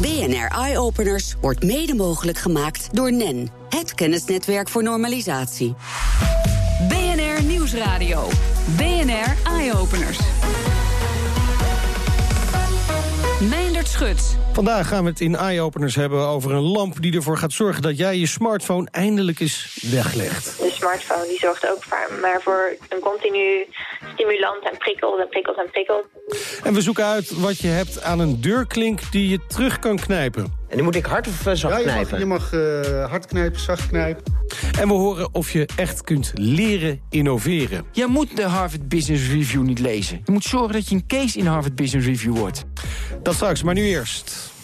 BNR Eye Openers wordt mede mogelijk gemaakt door NEN, het kennisnetwerk voor normalisatie. BNR Nieuwsradio. BNR Eye Openers. Meindert Schut. Vandaag gaan we het in Eye-Openers hebben over een lamp die ervoor gaat zorgen dat jij je smartphone eindelijk eens weglegt. Smartphone die zorgt ook maar voor een continu stimulant en prikkels en prikkels en prikkels. En we zoeken uit wat je hebt aan een deurklink die je terug kan knijpen. En die moet ik hard of eh, zacht ja, je knijpen? Mag, je mag uh, hard knijpen, zacht knijpen. En we horen of je echt kunt leren innoveren. Je moet de Harvard Business Review niet lezen. Je moet zorgen dat je een case in Harvard Business Review wordt. Dat straks, maar nu eerst.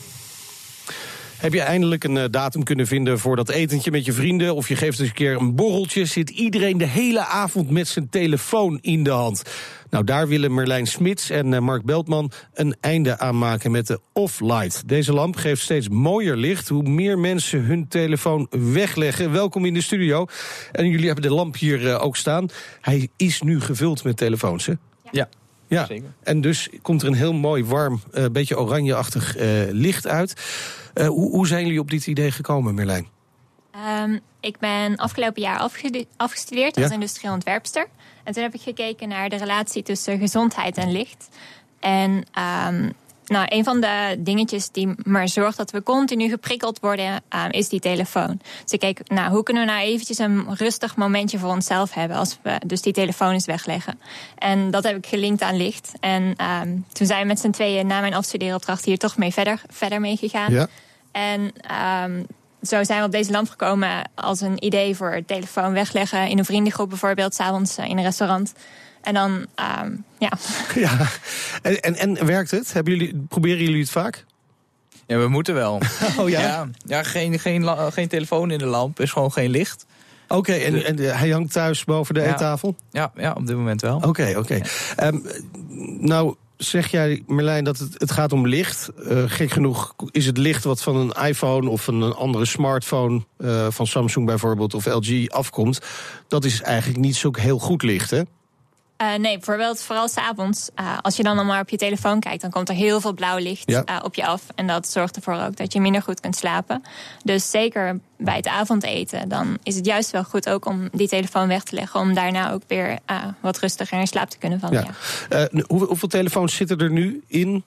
Heb je eindelijk een datum kunnen vinden voor dat etentje met je vrienden... of je geeft eens een keer een borreltje... zit iedereen de hele avond met zijn telefoon in de hand. Nou, daar willen Merlijn Smits en Mark Beltman een einde aan maken met de Off-Light. Deze lamp geeft steeds mooier licht hoe meer mensen hun telefoon wegleggen. Welkom in de studio. En jullie hebben de lamp hier ook staan. Hij is nu gevuld met telefoons, hè? Ja. Ja, Zeker. en dus komt er een heel mooi, warm, uh, beetje oranjeachtig uh, licht uit. Uh, hoe, hoe, zijn jullie op dit idee gekomen, Merlijn? Um, ik ben afgelopen jaar afgestudeerd, afgestudeerd als industrieel ontwerpster. En toen heb ik gekeken naar de relatie tussen gezondheid en licht. En um, nou, een van de dingetjes die maar zorgt dat we continu geprikkeld worden, um, is die telefoon. Dus ik keek, nou, hoe kunnen we nou eventjes een rustig momentje voor onszelf hebben als we dus die telefoon eens wegleggen. En dat heb ik gelinkt aan licht. En toen zijn we met z'n tweeën na mijn afstudeeropdracht hier toch mee verder, verder mee gegaan. Ja. En um, zo zijn we op deze lamp gekomen als een idee voor telefoon wegleggen in een vriendengroep bijvoorbeeld, s'avonds in een restaurant. En dan, um, ja. ja. En, en, en, werkt het? Hebben jullie, proberen jullie het vaak? Ja, we moeten wel. Oh ja? Ja, ja geen, geen, geen telefoon in de lamp, is gewoon geen licht. Oké, okay, en, en, hij hangt thuis boven de ja. eettafel? Ja, ja, op dit moment wel. Oké, okay, oké. Okay. Ja. Um, nou, zeg jij, Merlijn, dat het, het gaat om licht. Uh, gek genoeg is het licht wat van een iPhone of een andere smartphone... Uh, van Samsung bijvoorbeeld of LG afkomt... dat is eigenlijk niet zo heel goed licht, hè? Uh, nee, bijvoorbeeld vooral s'avonds. Uh, als je dan maar op je telefoon kijkt, dan komt er heel veel blauw licht ja. uh, op je af. En dat zorgt ervoor ook dat je minder goed kunt slapen. Dus zeker bij het avondeten, dan is het juist wel goed ook om die telefoon weg te leggen. Om daarna ook weer wat rustiger in slaap te kunnen vallen. Ja. Ja. Hoe, hoeveel telefoons zitten er nu in?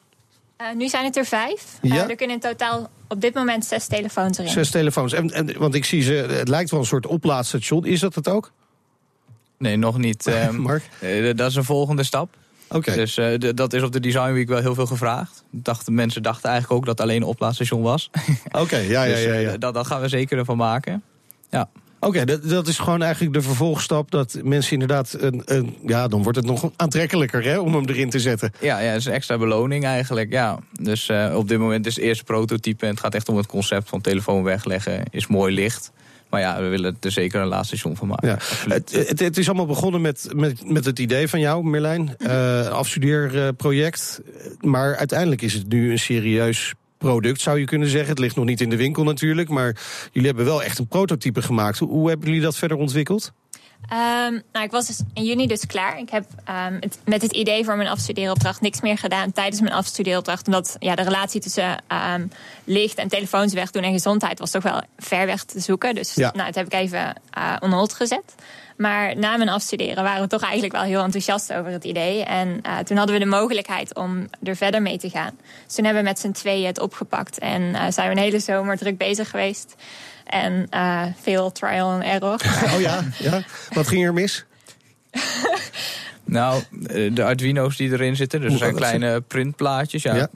nu zijn het er vijf. Ja? er kunnen in totaal op dit moment zes telefoons erin. Zes telefoons. En, en, want ik zie ze, het lijkt wel een soort oplaadstation. Is dat het ook? Nee, nog niet. Um, Mark? Uh, dat is een volgende stap. Oké. Okay. Dus uh, de, dat is op de Design Week wel heel veel gevraagd. Dachten, mensen dachten eigenlijk ook dat alleen een oplaadstation was. Oké, okay, ja, ja, dus, ja. ja. Uh, dat, dat gaan we zeker ervan maken. Ja. Oké, okay, dat, dat is gewoon eigenlijk de vervolgstap dat mensen inderdaad... Een, een, ja, dan wordt het nog aantrekkelijker hè, om hem erin te zetten. Ja, ja, dat is een extra beloning eigenlijk, ja. Dus uh, op dit moment is het eerste prototype... en het gaat echt om het concept van telefoon wegleggen, is mooi licht... Maar ja, we willen er zeker een laatste station van maken. Ja. Het, het, het, is allemaal begonnen met, met, met het idee van jou, Merlijn. Uh, afstudeerproject. Maar uiteindelijk is het nu een serieus product, zou je kunnen zeggen. Het ligt nog niet in de winkel natuurlijk. Maar jullie hebben wel echt een prototype gemaakt. Hoe, hoe hebben jullie dat verder ontwikkeld? Um, nou, ik was dus in juni dus klaar. Ik heb um, het, met het idee voor mijn afstudeeropdracht niks meer gedaan tijdens mijn afstudeeropdracht. Omdat ja, de relatie tussen um, licht en telefoons wegdoen en gezondheid was toch wel ver weg te zoeken. Dus ja. nou, dat heb ik even uh, on hold gezet. Maar na mijn afstuderen waren we toch eigenlijk wel heel enthousiast over het idee. En uh, toen hadden we de mogelijkheid om er verder mee te gaan. Dus toen hebben we met z'n tweeën het opgepakt. En uh, zijn we een hele zomer druk bezig geweest. En uh, veel trial and error. Oh ja, ja. Wat ging er mis? Nou, de Arduino's die erin zitten. Dus er zijn kleine printplaatjes, ja, ja.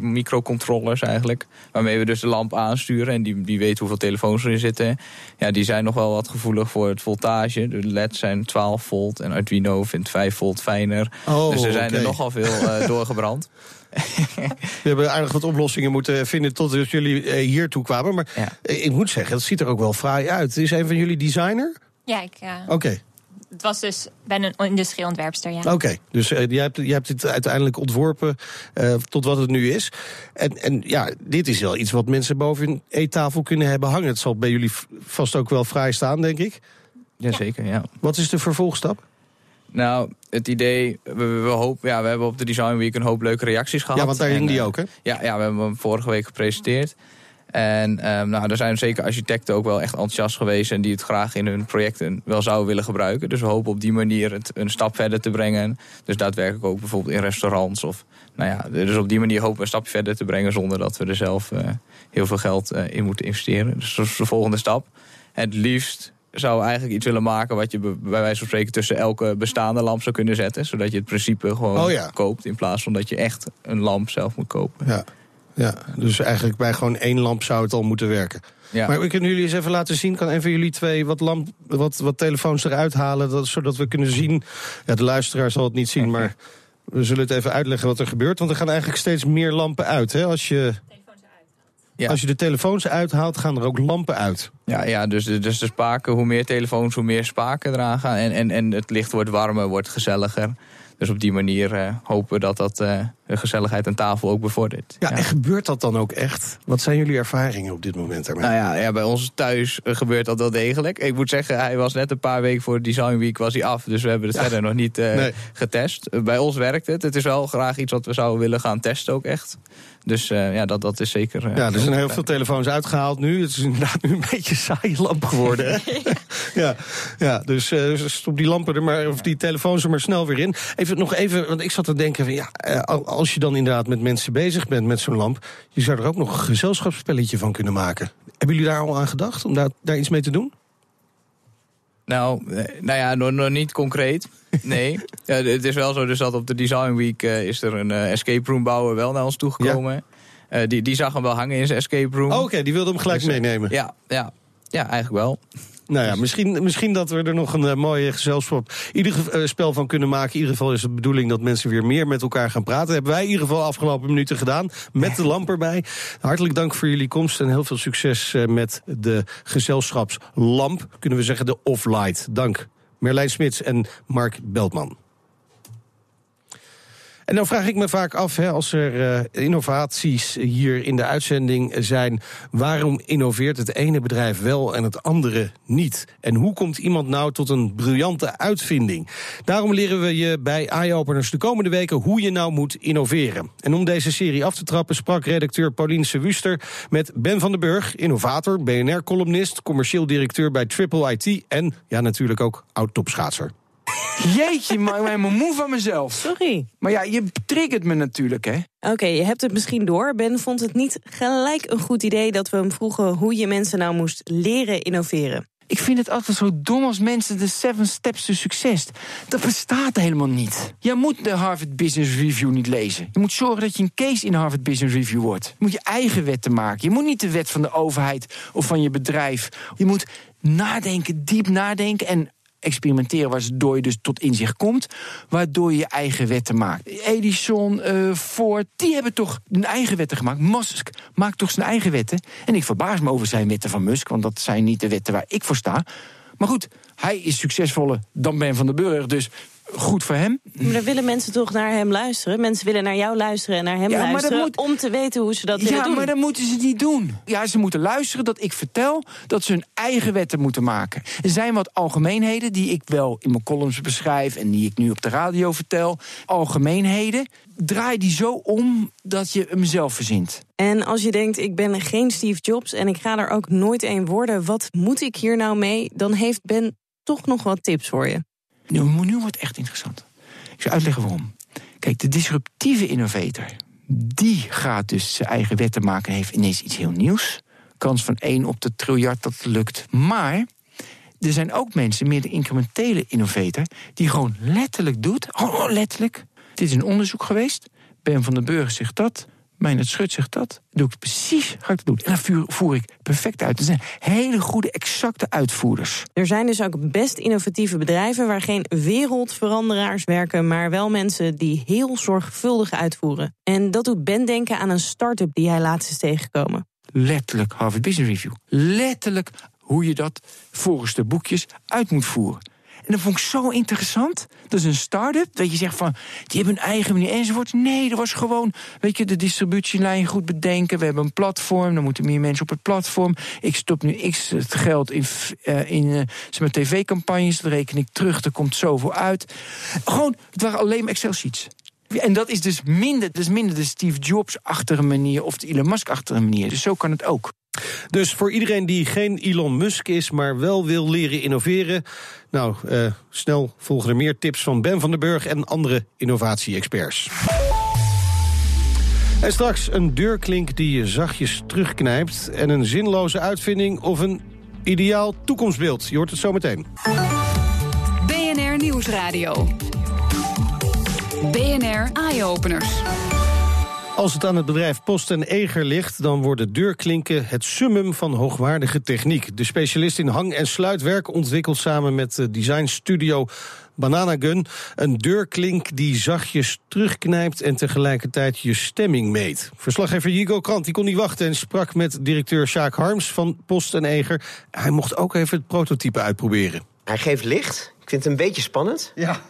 microcontrollers eigenlijk. Waarmee we dus de lamp aansturen en die, die weet hoeveel telefoons erin zitten. Ja, die zijn nog wel wat gevoelig voor het voltage. De LED's zijn 12 volt en Arduino vindt 5 volt fijner. Oh, dus er zijn okay. er nogal veel uh, doorgebrand. We hebben aardig wat oplossingen moeten vinden tot jullie uh, hier toe kwamen. Maar ja. ik moet zeggen, het ziet er ook wel fraai uit. Is een van jullie designer? Ja, ik... Uh... Oké. Okay het was dus, ben een industrieel ontwerpster, ja. Oké, okay, dus uh, jij, hebt, jij hebt dit uiteindelijk ontworpen uh, tot wat het nu is. En, en ja, dit is wel iets wat mensen boven hun eettafel kunnen hebben hangen. Het zal bij jullie vast ook wel vrij staan, denk ik. Jazeker, ja. Wat is de vervolgstap? Nou, het idee, we, we, hopen, ja, we hebben op de Design Week een hoop leuke reacties gehad. Ja, want daar hing En, die eh, ook, hè? Ja, ja, we hebben hem vorige week gepresenteerd. En ehm, nou, er zijn zeker architecten ook wel echt enthousiast geweest... en die het graag in hun projecten wel zouden willen gebruiken. Dus we hopen op die manier het een stap verder te brengen. Dus daadwerkelijk ook bijvoorbeeld in restaurants. Of, nou ja, dus op die manier hopen we een stapje verder te brengen... zonder dat we er zelf eh, heel veel geld eh, in moeten investeren. Dus dat is de volgende stap. Het liefst zou eigenlijk iets willen maken... wat je bij wijze van spreken tussen elke bestaande lamp zou kunnen zetten. Zodat je het principe gewoon Oh ja. koopt... in plaats van dat je echt een lamp zelf moet kopen. Ja. ja, dus eigenlijk bij gewoon één lamp zou het al moeten werken. Ja. Maar we kunnen jullie eens even laten zien. Kan een van jullie twee wat, lamp, wat, wat telefoons eruit halen? Dat, zodat we kunnen zien. Ja, de luisteraar zal het niet zien, maar we zullen het even uitleggen wat er gebeurt. Want er gaan eigenlijk steeds meer lampen uit. Hè? Als, je, Ja. als je de telefoons uithaalt, gaan er ook lampen uit. Ja, ja dus, de- dus de spaken, hoe meer telefoons, hoe meer spaken eraan gaan. En, en, en het licht wordt warmer, wordt gezelliger. Dus op die manier eh, hopen we dat dat eh, de gezelligheid aan tafel ook bevordert. Ja, en gebeurt dat dan ook echt? Wat zijn jullie ervaringen op dit moment daarmee? Nou ja, ja, bij ons thuis eh, gebeurt dat wel degelijk. Ik moet zeggen, hij was net een paar weken voor Design Week was hij af. Dus we hebben het verder nog niet Nee. getest. Bij ons werkt het. Het is wel graag iets wat we zouden willen gaan testen ook echt. Dus ja, dat, dat is zeker... Ja, er zijn heel veel telefoons uitgehaald nu. Het is inderdaad nu een beetje een saaie lamp geworden. Hè? ja, ja, dus eh, stop die lampen er maar, of die telefoons er maar snel weer in. Even nog even, want ik zat te denken: van, ja, eh, al- als je dan inderdaad met mensen bezig bent met zo'n lamp, je zou er ook nog een gezelschapsspelletje van kunnen maken. Hebben jullie daar al aan gedacht om daar, daar iets mee te doen? Nou, eh, nou ja, nog, nog niet concreet. Nee. ja, het is wel zo dus dat op de Design Week is er een escape room bouwer wel naar ons toegekomen. Eh, die, die zag hem wel hangen in zijn escape room. Oh, Oké, die wilde hem gelijk Dus, meenemen. Ja, ja, ja, eigenlijk wel. Nou ja, misschien, misschien dat we er nog een eh, mooie gezelschap ieder eh, spel van kunnen maken. In ieder geval is het de bedoeling dat mensen weer meer met elkaar gaan praten. Dat hebben wij in ieder geval afgelopen minuten gedaan. Met de lamp erbij. Hartelijk dank voor jullie komst en heel veel succes eh, met de gezelschapslamp. Kunnen we zeggen de off-light. Dank Merlijn Smits en Mark Beltman. En dan vraag ik me vaak af, hè, als er eh, innovaties hier in de uitzending zijn, waarom innoveert het ene bedrijf wel en het andere niet? En hoe komt iemand nou tot een briljante uitvinding? Daarom leren we je bij Eye-Openers de komende weken hoe je nou moet innoveren. En om deze serie af te trappen sprak redacteur Paulien Wuster met Ben van den Burg, innovator, BNR-columnist, commercieel directeur bij Triple IT en ja, natuurlijk ook oud-topschaatser. Jeetje, maar ik ben helemaal moe van mezelf. Sorry. Maar ja, je triggert me natuurlijk, hè? Oké, je hebt het misschien door. Ben vond het niet gelijk een goed idee dat we hem vroegen hoe je mensen nou moest leren innoveren. Ik vind het altijd zo dom als mensen de Seven Steps to Success. Dat bestaat helemaal niet. Je moet de Harvard Business Review niet lezen. Je moet zorgen dat je een case in de Harvard Business Review wordt. Je moet je eigen wetten maken. Je moet niet de wet van de overheid of van je bedrijf. Je moet nadenken, diep nadenken en experimenteren waardoor je dus tot inzicht komt, waardoor je je eigen wetten maakt. Edison, eh, Ford, die hebben toch hun eigen wetten gemaakt. Musk maakt toch zijn eigen wetten. En ik verbaas me over zijn wetten van Musk, want dat zijn niet de wetten waar ik voor sta. Maar goed, hij is succesvoller dan Ben van den Burg, dus goed voor hem. Maar dan willen mensen toch naar hem luisteren. Mensen willen naar jou luisteren en naar hem Ja, luisteren moet- om te weten hoe ze dat willen Ja, doen. maar dat moeten ze niet doen. Ja, ze moeten luisteren dat ik vertel dat ze hun eigen wetten moeten maken. Er zijn wat algemeenheden die ik wel in mijn columns beschrijf en die ik nu op de radio vertel. Algemeenheden. Draai die zo om dat je hem zelf verzint. En als je denkt, ik ben geen Steve Jobs en ik ga er ook nooit een worden, wat moet ik hier nou mee? Dan heeft Ben toch nog wat tips voor je. Nu, nu wordt het echt interessant. Ik zal uitleggen waarom. Kijk, de disruptieve innovator, die gaat dus zijn eigen wetten maken en heeft ineens iets heel nieuws. Kans van 1 op de triljard dat het lukt. Maar er zijn ook mensen, meer de incrementele innovator, die gewoon letterlijk doet. Oh, letterlijk. Dit is een onderzoek geweest. Ben van den Burger zegt dat. Meijnerd Schut zegt dat. Doe ik precies, ga ik dat doen. En dan voer, voer ik perfect uit. Er zijn hele goede, exacte uitvoerders. Er zijn dus ook best innovatieve bedrijven waar geen wereldveranderaars werken, maar wel mensen die heel zorgvuldig uitvoeren. En dat doet Ben denken aan een start-up die hij laatst is tegengekomen. letterlijk Harvard Business Review. Letterlijk hoe je dat volgens de boekjes uit moet voeren. En dat vond ik zo interessant. Dat is een start-up, dat je zegt van, die hebben een eigen manier enzovoort. Nee, dat was gewoon, weet je, de distributielijn goed bedenken. We hebben een platform, dan moeten meer mensen op het platform. Ik stop nu x het geld in, uh, in uh, tv-campagnes, dat reken ik terug, er komt zoveel uit. Gewoon, het waren alleen maar Excel-sheets. En dat is dus minder, dus minder de Steve Jobs-achtige manier of de Elon Musk-achtige manier. Dus zo kan het ook. Dus voor iedereen die geen Elon Musk is, maar wel wil leren innoveren. Nou, uh, snel volgen er meer tips van Ben van den Burg en andere innovatie-experts. En straks een deurklink die je zachtjes terugknijpt. En een zinloze uitvinding of een ideaal toekomstbeeld. Je hoort het zo meteen. BNR Nieuwsradio. BNR Eye-Openers. Als het aan het bedrijf Post en Eger ligt, dan worden deurklinken het summum van hoogwaardige techniek. De specialist in hang- en sluitwerk ontwikkelt samen met de designstudio Banana Gun een deurklink die zachtjes terugknijpt en tegelijkertijd je stemming meet. Verslaggever Jigo Krant die kon niet wachten en sprak met directeur Sjaak Harms van Post en Eger. Hij mocht ook even het prototype uitproberen. Hij geeft licht. Ik vind het een beetje spannend. Ja.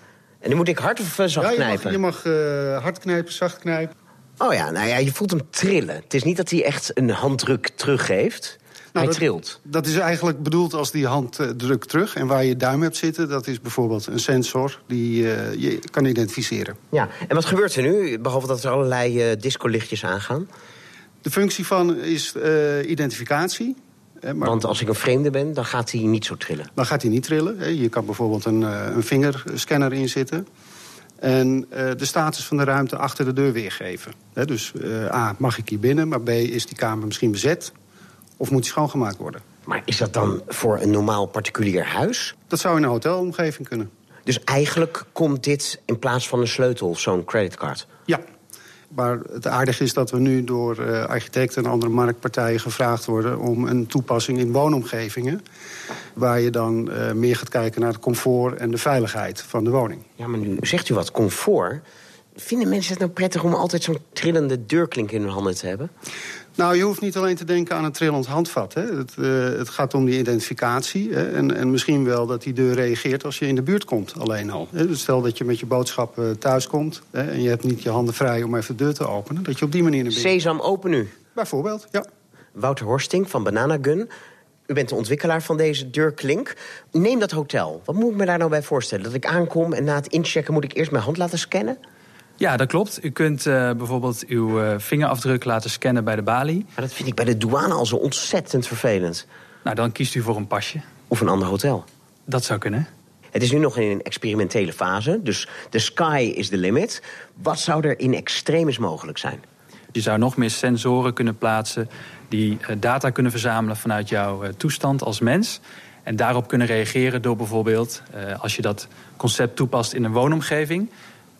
En dan moet ik hard of uh, zacht ja, je knijpen? Mag, je mag uh, hard knijpen, zacht knijpen. Oh ja, nou ja, je voelt hem trillen. Het is niet dat hij echt een handdruk teruggeeft. Nou, hij trilt. Dat is eigenlijk bedoeld als die handdruk terug. En waar je duim hebt zitten, dat is bijvoorbeeld een sensor die uh, je kan identificeren. Ja, en wat gebeurt er nu, behalve dat er allerlei uh, discolichtjes aangaan? De functie van is uh, identificatie. Maar Want als ik een vreemde ben, dan gaat hij niet zo trillen. Dan gaat hij niet trillen. Je kan bijvoorbeeld een, een vingerscanner inzetten. En uh, de status van de ruimte achter de deur weergeven. He, dus uh, A, mag ik hier binnen, maar B, is die kamer misschien bezet? Of moet die schoongemaakt worden? Maar is dat dan voor een normaal particulier huis? Dat zou in een hotelomgeving kunnen. Dus eigenlijk komt dit in plaats van een sleutel, zo'n creditcard? Ja. Maar het aardige is dat we nu door uh, architecten en andere marktpartijen gevraagd worden... om een toepassing in woonomgevingen... waar je dan uh, meer gaat kijken naar het comfort en de veiligheid van de woning. Ja, maar nu zegt u wat, comfort. Vinden mensen het nou prettig om altijd zo'n trillende deurklink in hun handen te hebben? Nou, je hoeft niet alleen te denken aan een trillend handvat. Hè. Het, uh, het, gaat om die identificatie. Hè. En, en, misschien wel dat die deur reageert als je in de buurt komt, alleen al. Hè. Dus stel dat je met je boodschappen thuis komt... Hè, en je hebt niet je handen vrij om even de deur te openen. Dat je op die manier naar binnen... Sesam, open nu. Bijvoorbeeld, ja. Wouter Horsting van Banana Gun. U bent de ontwikkelaar van deze deurklink. Neem dat hotel. Wat moet ik me daar nou bij voorstellen? Dat ik aankom en na het inchecken moet ik eerst mijn hand laten scannen? Ja, dat klopt. U kunt uh, bijvoorbeeld uw uh, vingerafdruk laten scannen bij de balie. Maar dat vind ik bij de douane al zo ontzettend vervelend. Nou, dan kiest u voor een pasje. Of een ander hotel. Dat zou kunnen. Het is nu nog in een experimentele fase, dus de sky is the limit. Wat zou er in extremis mogelijk zijn? Je zou nog meer sensoren kunnen plaatsen die uh, data kunnen verzamelen vanuit jouw toestand als mens. En daarop kunnen reageren door bijvoorbeeld, als je dat concept toepast in een woonomgeving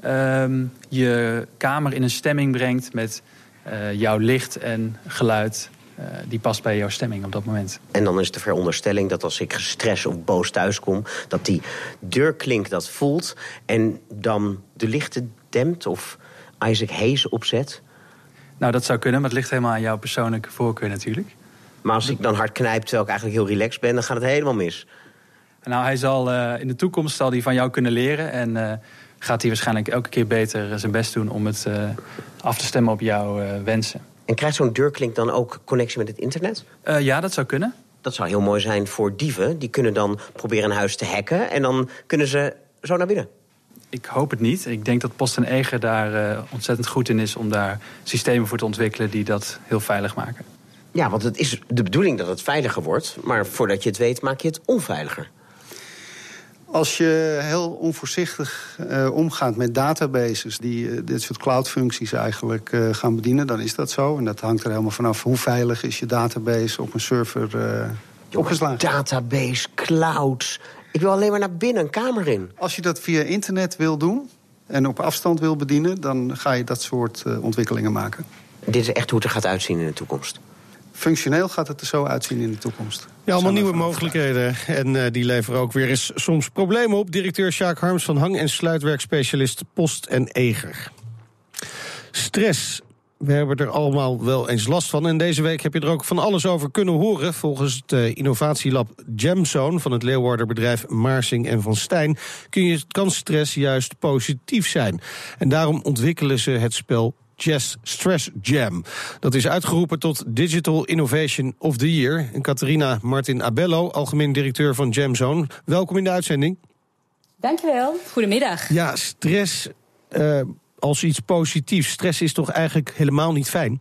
um, je kamer in een stemming brengt met uh, jouw licht en geluid. Uh, die past bij jouw stemming op dat moment. En dan is de veronderstelling dat als ik gestrest of boos thuiskom... dat die deurklink dat voelt en dan de lichten dempt of Isaac Hayes opzet? Nou, dat zou kunnen, maar het ligt helemaal aan jouw persoonlijke voorkeur natuurlijk. Maar als ik dan hard knijp terwijl ik eigenlijk heel relaxed ben... dan gaat het helemaal mis. Nou, hij zal uh, in de toekomst zal die van jou kunnen leren... en gaat hij waarschijnlijk elke keer beter zijn best doen om het uh, af te stemmen op jouw uh, wensen. En krijgt zo'n deurklink dan ook connectie met het internet? Ja, dat zou kunnen. Dat zou heel mooi zijn voor dieven. Die kunnen dan proberen een huis te hacken en dan kunnen ze zo naar binnen. Ik hoop het niet. Ik denk dat Post en Eger daar ontzettend goed in is om daar systemen voor te ontwikkelen die dat heel veilig maken. Ja, want het is de bedoeling dat het veiliger wordt, maar voordat je het weet maak je het onveiliger. Als je heel onvoorzichtig uh, omgaat met databases... die uh, dit soort cloud-functies eigenlijk uh, gaan bedienen, dan is dat zo. En dat hangt er helemaal vanaf hoe veilig is je database op een server opgeslagen. Database, clouds. Ik wil alleen maar naar binnen, een kamer in. Als je dat via internet wil doen en op afstand wil bedienen... dan ga je dat soort ontwikkelingen maken. Dit is echt hoe het er gaat uitzien in de toekomst functioneel gaat het er zo uitzien in de toekomst. Ja, allemaal nieuwe mogelijkheden. En uh, die leveren ook weer eens soms problemen op. Directeur Sjaak Harms van hang- en sluitwerkspecialist Post en Eger. Stress we hebben er allemaal wel eens last van. En deze week heb je er ook van alles over kunnen horen. Volgens het uh, innovatielab Gemzone van het Leeuwarderbedrijf Maarsing en Van Stijn... kun je, kan stress juist positief zijn. En daarom ontwikkelen ze het spel Chess Stress Jam. Dat is uitgeroepen tot Digital Innovation of the Year. En Catharina Martin Abello, algemeen directeur van Jamzone. Welkom in de uitzending. Dankjewel. Goedemiddag. Ja, stress uh, als iets positiefs. Stress is toch eigenlijk helemaal niet fijn?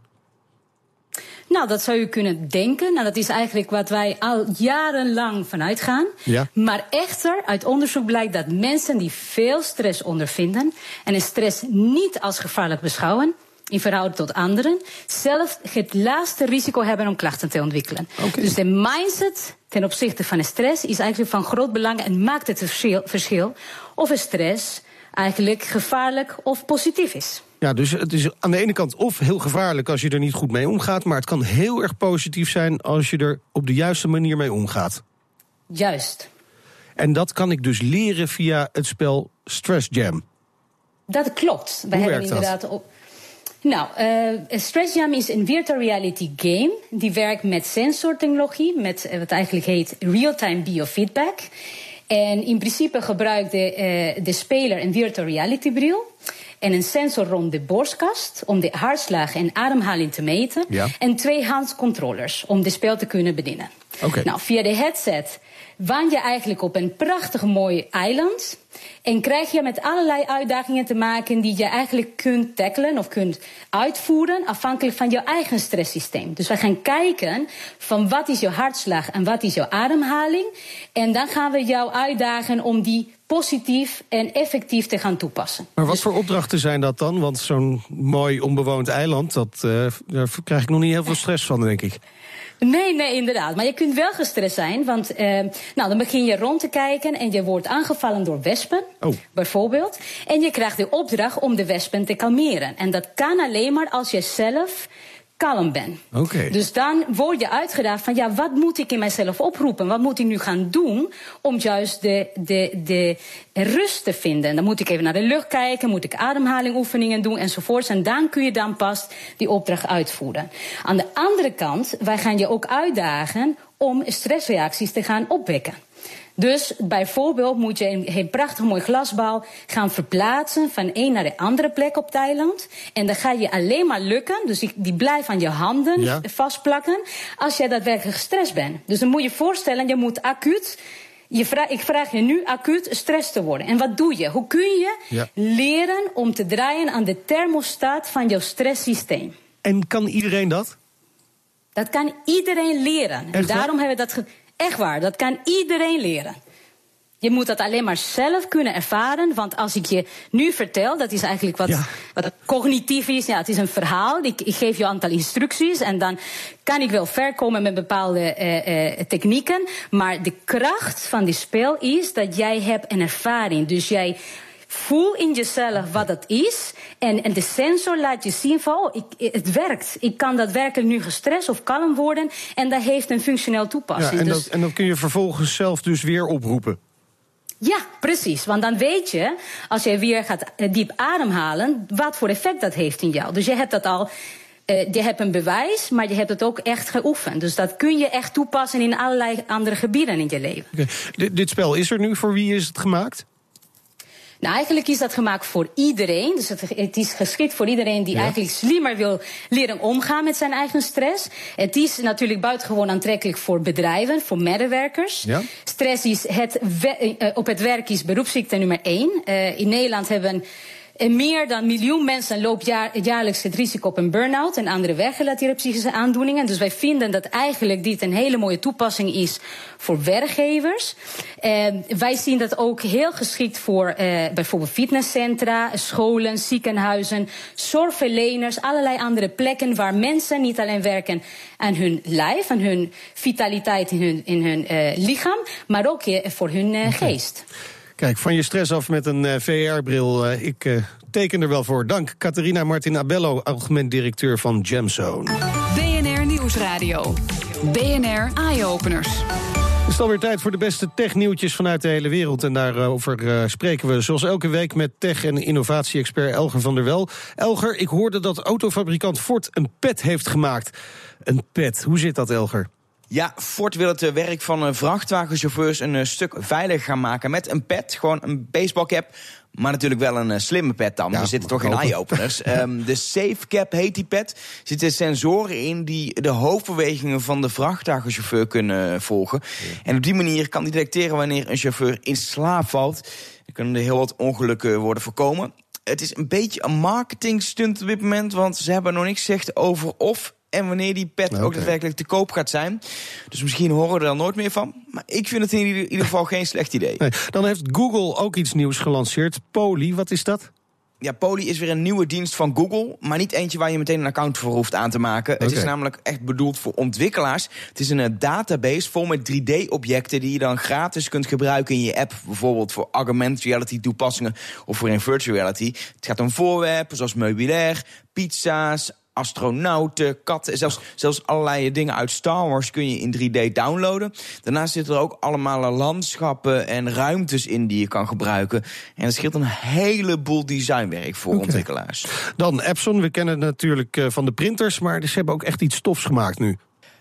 Nou, dat zou je kunnen denken. Nou, dat is eigenlijk wat wij al jarenlang vanuit gaan. Ja. Maar echter, uit onderzoek blijkt dat mensen die veel stress ondervinden en een stress niet als gevaarlijk beschouwen, in verhouding tot anderen, zelf het laagste risico hebben om klachten te ontwikkelen. Okay. Dus de mindset ten opzichte van de stress is eigenlijk van groot belang en maakt het verschil of een stress eigenlijk gevaarlijk of positief is. Ja, dus het is aan de ene kant of heel gevaarlijk als je er niet goed mee omgaat, maar het kan heel erg positief zijn als je er op de juiste manier mee omgaat. Juist. En dat kan ik dus leren via het spel Stress Jam. Dat klopt. We hebben inderdaad op. Nou, uh, Stress Jam is een virtual reality game. Die werkt met sensortechnologie, met eh, wat eigenlijk heet real-time biofeedback. En in principe gebruikt de, uh, de speler een virtual reality bril en een sensor rond de borstkast om de hartslag en ademhaling te meten. Ja. En twee handcontrollers om de spel te kunnen bedienen. Okay. Nou, via de headset waan je eigenlijk op een prachtig mooi eiland. En krijg je met allerlei uitdagingen te maken die je eigenlijk kunt tackelen of kunt uitvoeren afhankelijk van je eigen stresssysteem. Dus we gaan kijken van wat is jouw hartslag en wat is jouw ademhaling. En dan gaan we jou uitdagen om die positief en effectief te gaan toepassen. Maar wat dus voor opdrachten zijn dat dan? Want zo'n mooi onbewoond eiland, dat, uh, daar krijg ik nog niet heel veel stress van, denk ik. Nee, nee, inderdaad. Maar je kunt wel gestrest zijn, want uh, nou, dan begin je rond te kijken en je wordt aangevallen door wespen, oh. bijvoorbeeld. En je krijgt de opdracht om de wespen te kalmeren. En dat kan alleen maar als je zelf kalm ben. Okay. Dus dan word je uitgedaagd van ja, wat moet ik in mijzelf oproepen? Wat moet ik nu gaan doen om juist de, de, de rust te vinden? Dan moet ik even naar de lucht kijken, moet ik ademhalingoefeningen doen enzovoorts. En dan kun je dan pas die opdracht uitvoeren. Aan de andere kant, wij gaan je ook uitdagen om stressreacties te gaan opwekken. Dus bijvoorbeeld moet je een, een prachtig mooi glasbal gaan verplaatsen van een naar de andere plek op Thailand. En dan ga je alleen maar lukken, dus die, die blijft aan je handen vastplakken, als jij daadwerkelijk gestrest bent. Dus dan moet je voorstellen, je moet acuut je vraag, ik vraag je nu acuut stress te worden. En wat doe je? Hoe kun je leren om te draaien aan de thermostaat van jouw stresssysteem? En kan iedereen dat? Dat kan iedereen leren. en daarom hebben we dat. Echt waar, dat kan iedereen leren. Je moet dat alleen maar zelf kunnen ervaren. Want als ik je nu vertel, dat is eigenlijk wat, wat cognitief is. Ja, het is een verhaal. Ik, ik, geef je een aantal instructies. En dan kan ik wel ver komen met bepaalde eh, eh, technieken. Maar de kracht van die spel is dat jij hebt een ervaring. Dus jij voel in jezelf wat het is. En, en de sensor laat je zien van, oh, ik, het werkt. Ik kan daadwerkelijk nu gestrest of kalm worden. En dat heeft een functioneel toepassing. Ja, en, dus dat, en dat kun je vervolgens zelf dus weer oproepen. Ja, precies. Want dan weet je, als je weer gaat eh, diep ademhalen, wat voor effect dat heeft in jou. Dus je hebt dat al. Uh, je hebt een bewijs, maar je hebt het ook echt geoefend. Dus dat kun je echt toepassen in allerlei andere gebieden in je leven. Okay. dit spel is er nu. Voor wie is het gemaakt? Nou, eigenlijk is dat gemaakt voor iedereen. Dus het, het is geschikt voor iedereen die eigenlijk slimmer wil leren omgaan met zijn eigen stress. Het is natuurlijk buitengewoon aantrekkelijk voor bedrijven, voor medewerkers. Ja. Stress is het, uh, op het werk is beroepsziekte nummer één. Uh, in Nederland hebben en meer dan een miljoen mensen loopt jaar, jaarlijks het risico op een burn-out en andere werkgerelateerde psychische aandoeningen. Dus wij vinden dat eigenlijk dit een hele mooie toepassing is voor werkgevers. Wij zien dat ook heel geschikt voor uh, bijvoorbeeld fitnesscentra, scholen, ziekenhuizen, zorgverleners, allerlei andere plekken waar mensen niet alleen werken aan hun lijf, aan hun vitaliteit in hun, in hun uh, lichaam, maar ook voor hun geest. Kijk, van je stress af met een eh, VR-bril. Eh, ik uh, teken er wel voor. Dank, Catharina Martin Abello, algemeen directeur van Gemzone. BNR Nieuwsradio. BNR Eye-Openers. Het is alweer tijd voor de beste technieuwtjes vanuit de hele wereld. En daarover uh, spreken we zoals elke week met tech- en innovatie-expert Elger van der Wel. Elger, ik hoorde dat autofabrikant Ford een pet heeft gemaakt. Een pet, hoe zit dat, Elger? Ja, Ford wil het werk van vrachtwagenchauffeurs een stuk veiliger gaan maken met een pet. Gewoon een baseballcap maar natuurlijk wel een slimme pet dan. Ja, We zitten toch in eye-openers. um, de SafeCap heet die pet. Er zitten sensoren in die de hoofdbewegingen van de vrachtwagenchauffeur kunnen volgen. En op die manier kan die detecteren wanneer een chauffeur in slaap valt. Dan kunnen er heel wat ongelukken worden voorkomen. Het is een beetje een marketing stunt op dit moment, want ze hebben nog niks gezegd over of en wanneer die pet ook daadwerkelijk te koop gaat zijn. Dus misschien horen we er dan nooit meer van. Maar ik vind het in ieder geval geen slecht idee. Nee, dan heeft Google ook iets nieuws gelanceerd. Poly, wat is dat? Ja, Poly is weer een nieuwe dienst van Google, maar niet eentje waar je meteen een account voor hoeft aan te maken. Het is namelijk echt bedoeld voor ontwikkelaars. Het is een eh, database vol met 3D-objecten die je dan gratis kunt gebruiken in je app. Bijvoorbeeld voor augmented reality toepassingen of voor in virtual reality. Het gaat om voorwerpen zoals meubilair, pizza's, astronauten, katten, zelfs, zelfs allerlei dingen uit Star Wars kun je in 3D downloaden. Daarnaast zitten er ook allemaal landschappen en ruimtes in die je kan gebruiken. En dat scheelt een heleboel designwerk voor ontwikkelaars. Dan Epson, we kennen het natuurlijk eh, van de printers, maar ze hebben ook echt iets stofs gemaakt nu.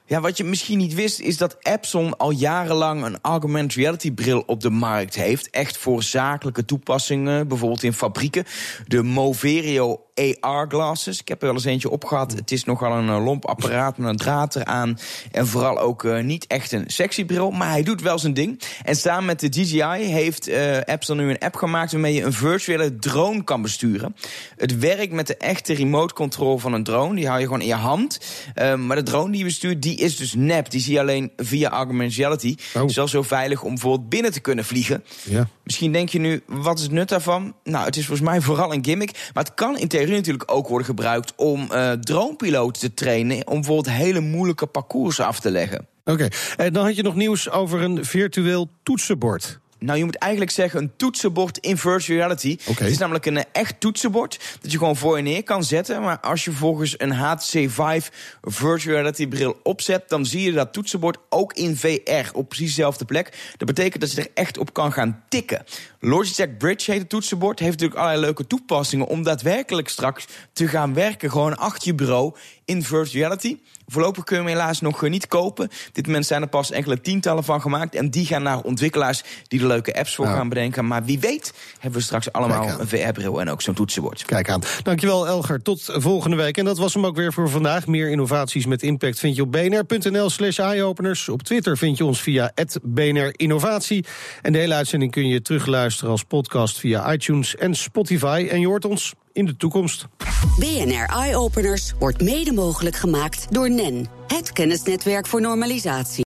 Ja, wat je misschien niet wist, is dat Epson al jarenlang een augmented reality bril op de markt heeft. Echt voor zakelijke toepassingen, bijvoorbeeld in fabrieken. De Moverio AR-glasses. Ik heb er wel eens eentje opgehad. Het is nogal een eh, lomp apparaat met een draad eraan. En vooral ook uh, niet echt een sexy bril, maar hij doet wel zijn ding. En samen met de DJI heeft uh, Epson nu een app gemaakt... waarmee je een virtuele drone kan besturen. Het werkt met de echte remote control van een drone. Die hou je gewoon in je hand. Uh, maar de drone die je bestuurt, die is dus nep. Die zie je alleen via augmented reality. Oh. Het is wel zo veilig om bijvoorbeeld binnen te kunnen vliegen. Ja. Misschien denk je nu, wat is het nut daarvan? Nou, het is volgens mij vooral een gimmick. Maar het kan in natuurlijk ook worden gebruikt om uh, dronepiloten te trainen. Om bijvoorbeeld hele moeilijke parcours af te leggen. Oké, en dan had je nog nieuws over een virtueel toetsenbord. Nou, je moet eigenlijk zeggen een toetsenbord in virtual reality. Het is namelijk een echt toetsenbord dat je gewoon voor je neer kan zetten. Maar als je volgens een HTC Vive virtual reality bril opzet... dan zie je dat toetsenbord ook in VR op precies dezelfde plek. Dat betekent dat je er echt op kan gaan tikken. Logitech Bridge heet het toetsenbord. Heeft natuurlijk allerlei leuke toepassingen om daadwerkelijk straks te gaan werken. Gewoon achter je bureau in virtual reality. Voorlopig kun je hem helaas nog eh, niet kopen. Op dit moment zijn er pas enkele tientallen van gemaakt. En die gaan naar ontwikkelaars die leuke apps voor gaan bedenken. Maar wie weet hebben we straks allemaal een VR-bril en ook zo'n toetsenbord. Kijk aan. Dankjewel Elger. Tot volgende week. En dat was hem ook weer voor vandaag. Meer innovaties met impact vind je op bnr.nl slash eyeopeners. Op Twitter vind je ons via BNR Innovatie. En de hele uitzending kun je terugluisteren als podcast via iTunes en Spotify. En je hoort ons in de toekomst. BNR Eye Openers wordt mede mogelijk gemaakt door NEN, het kennisnetwerk voor normalisatie.